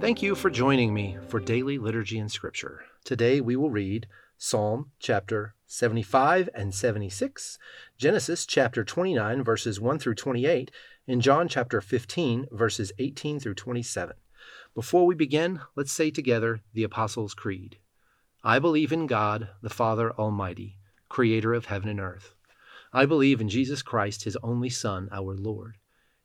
Thank you for joining me for daily liturgy and scripture. Today we will read Psalm chapter 75 and 76, Genesis chapter 29 verses 1 through 28, and John chapter 15 verses 18 through 27. Before we begin, let's say together the Apostles' Creed. I believe in God, the Father Almighty, creator of heaven and earth. I believe in Jesus Christ, his only Son, our Lord.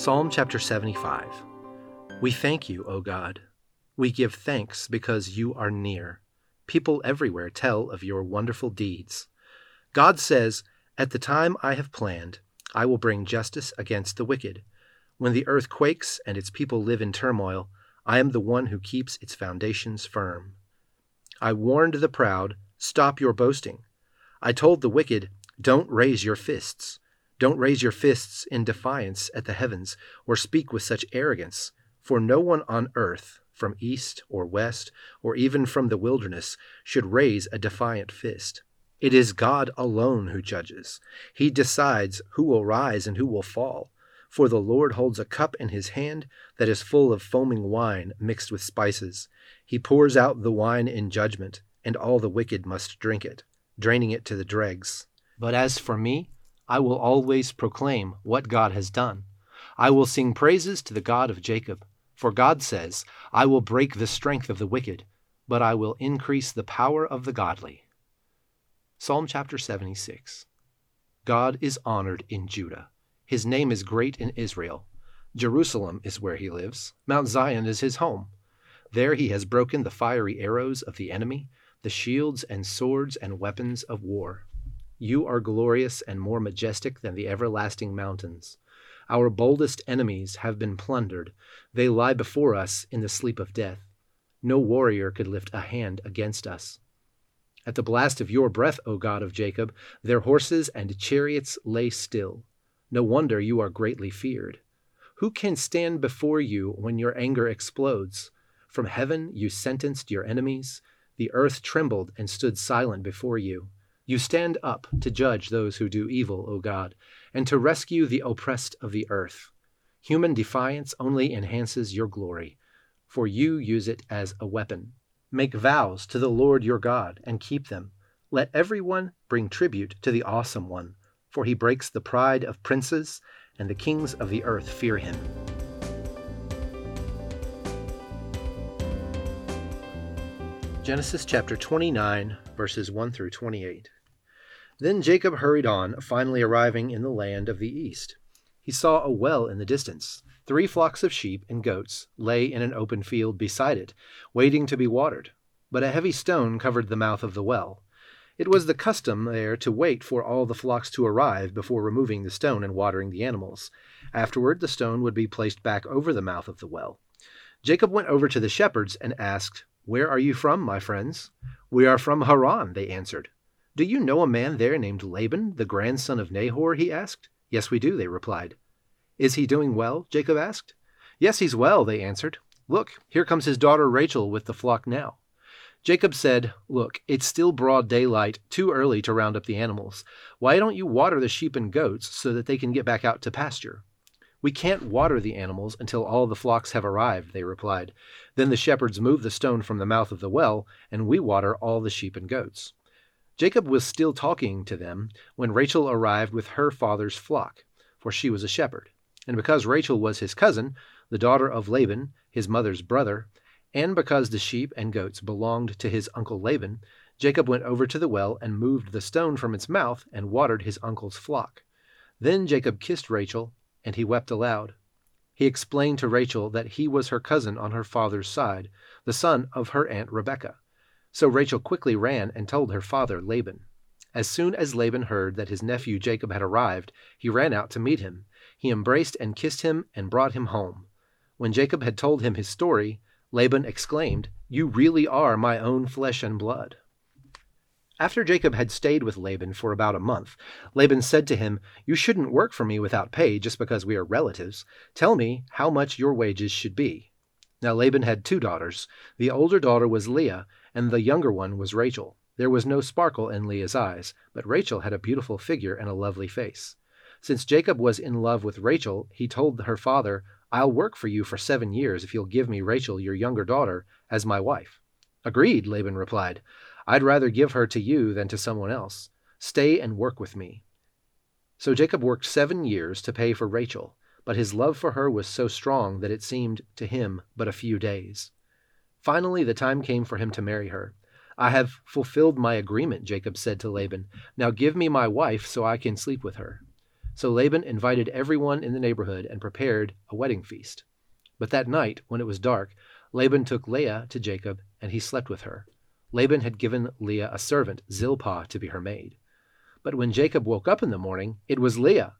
Psalm chapter 75 We thank you, O God. We give thanks because you are near. People everywhere tell of your wonderful deeds. God says, At the time I have planned, I will bring justice against the wicked. When the earth quakes and its people live in turmoil, I am the one who keeps its foundations firm. I warned the proud, Stop your boasting. I told the wicked, Don't raise your fists. Don't raise your fists in defiance at the heavens, or speak with such arrogance, for no one on earth, from east or west, or even from the wilderness, should raise a defiant fist. It is God alone who judges. He decides who will rise and who will fall. For the Lord holds a cup in his hand that is full of foaming wine mixed with spices. He pours out the wine in judgment, and all the wicked must drink it, draining it to the dregs. But as for me, I will always proclaim what God has done. I will sing praises to the God of Jacob. For God says, I will break the strength of the wicked, but I will increase the power of the godly. Psalm chapter 76 God is honored in Judah. His name is great in Israel. Jerusalem is where he lives. Mount Zion is his home. There he has broken the fiery arrows of the enemy, the shields and swords and weapons of war. You are glorious and more majestic than the everlasting mountains. Our boldest enemies have been plundered. They lie before us in the sleep of death. No warrior could lift a hand against us. At the blast of your breath, O God of Jacob, their horses and chariots lay still. No wonder you are greatly feared. Who can stand before you when your anger explodes? From heaven you sentenced your enemies. The earth trembled and stood silent before you. You stand up to judge those who do evil, O God, and to rescue the oppressed of the earth. Human defiance only enhances your glory, for you use it as a weapon. Make vows to the Lord your God and keep them. Let everyone bring tribute to the awesome one, for he breaks the pride of princes, and the kings of the earth fear him. Genesis chapter 29, verses 1 through 28. Then Jacob hurried on, finally arriving in the land of the east. He saw a well in the distance. Three flocks of sheep and goats lay in an open field beside it, waiting to be watered. But a heavy stone covered the mouth of the well. It was the custom there to wait for all the flocks to arrive before removing the stone and watering the animals. Afterward, the stone would be placed back over the mouth of the well. Jacob went over to the shepherds and asked, Where are you from, my friends? We are from Haran, they answered. Do you know a man there named Laban, the grandson of Nahor? he asked. Yes, we do, they replied. Is he doing well? Jacob asked. Yes, he's well, they answered. Look, here comes his daughter Rachel with the flock now. Jacob said, Look, it's still broad daylight, too early to round up the animals. Why don't you water the sheep and goats so that they can get back out to pasture? We can't water the animals until all the flocks have arrived, they replied. Then the shepherds move the stone from the mouth of the well, and we water all the sheep and goats. Jacob was still talking to them when Rachel arrived with her father's flock, for she was a shepherd. And because Rachel was his cousin, the daughter of Laban, his mother's brother, and because the sheep and goats belonged to his uncle Laban, Jacob went over to the well and moved the stone from its mouth and watered his uncle's flock. Then Jacob kissed Rachel, and he wept aloud. He explained to Rachel that he was her cousin on her father's side, the son of her aunt Rebekah. So Rachel quickly ran and told her father Laban. As soon as Laban heard that his nephew Jacob had arrived, he ran out to meet him. He embraced and kissed him and brought him home. When Jacob had told him his story, Laban exclaimed, You really are my own flesh and blood. After Jacob had stayed with Laban for about a month, Laban said to him, You shouldn't work for me without pay just because we are relatives. Tell me how much your wages should be. Now Laban had two daughters. The older daughter was Leah, and the younger one was Rachel. There was no sparkle in Leah's eyes, but Rachel had a beautiful figure and a lovely face. Since Jacob was in love with Rachel, he told her father, I'll work for you for seven years if you'll give me Rachel, your younger daughter, as my wife. Agreed, Laban replied. I'd rather give her to you than to someone else. Stay and work with me. So Jacob worked seven years to pay for Rachel, but his love for her was so strong that it seemed to him but a few days. Finally, the time came for him to marry her. I have fulfilled my agreement, Jacob said to Laban. Now give me my wife so I can sleep with her. So Laban invited everyone in the neighborhood and prepared a wedding feast. But that night, when it was dark, Laban took Leah to Jacob, and he slept with her. Laban had given Leah a servant, Zilpah, to be her maid. But when Jacob woke up in the morning, it was Leah.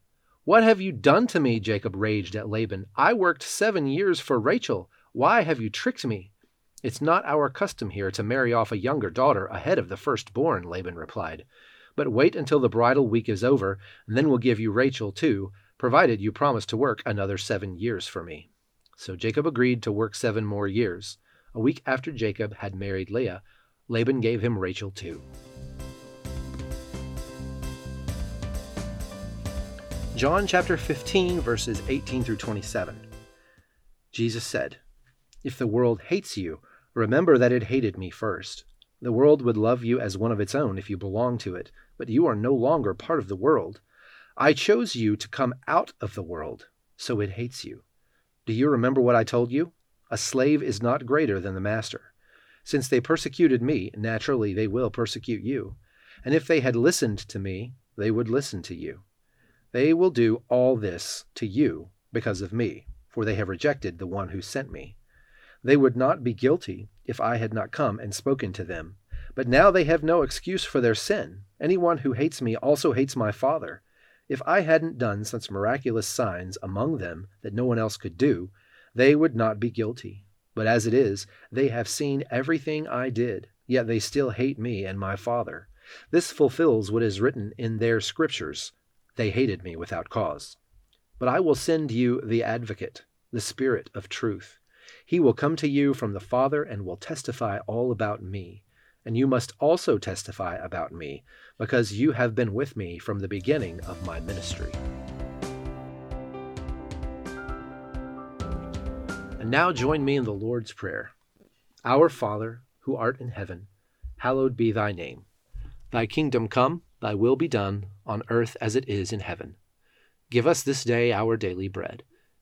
What have you done to me? Jacob raged at Laban. I worked seven years for Rachel. Why have you tricked me? It's not our custom here to marry off a younger daughter ahead of the firstborn, Laban replied. But wait until the bridal week is over, and then we'll give you Rachel too, provided you promise to work another seven years for me. So Jacob agreed to work seven more years. A week after Jacob had married Leah, Laban gave him Rachel too. John chapter 15, verses 18 through 27. Jesus said, If the world hates you, Remember that it hated me first. The world would love you as one of its own if you belong to it, but you are no longer part of the world. I chose you to come out of the world, so it hates you. Do you remember what I told you? A slave is not greater than the master. Since they persecuted me, naturally they will persecute you. And if they had listened to me, they would listen to you. They will do all this to you because of me, for they have rejected the one who sent me. They would not be guilty if I had not come and spoken to them. But now they have no excuse for their sin. Anyone who hates me also hates my Father. If I hadn't done such miraculous signs among them that no one else could do, they would not be guilty. But as it is, they have seen everything I did, yet they still hate me and my Father. This fulfills what is written in their scriptures. They hated me without cause. But I will send you the advocate, the Spirit of truth. He will come to you from the Father and will testify all about me. And you must also testify about me, because you have been with me from the beginning of my ministry. And now join me in the Lord's Prayer. Our Father, who art in heaven, hallowed be thy name. Thy kingdom come, thy will be done, on earth as it is in heaven. Give us this day our daily bread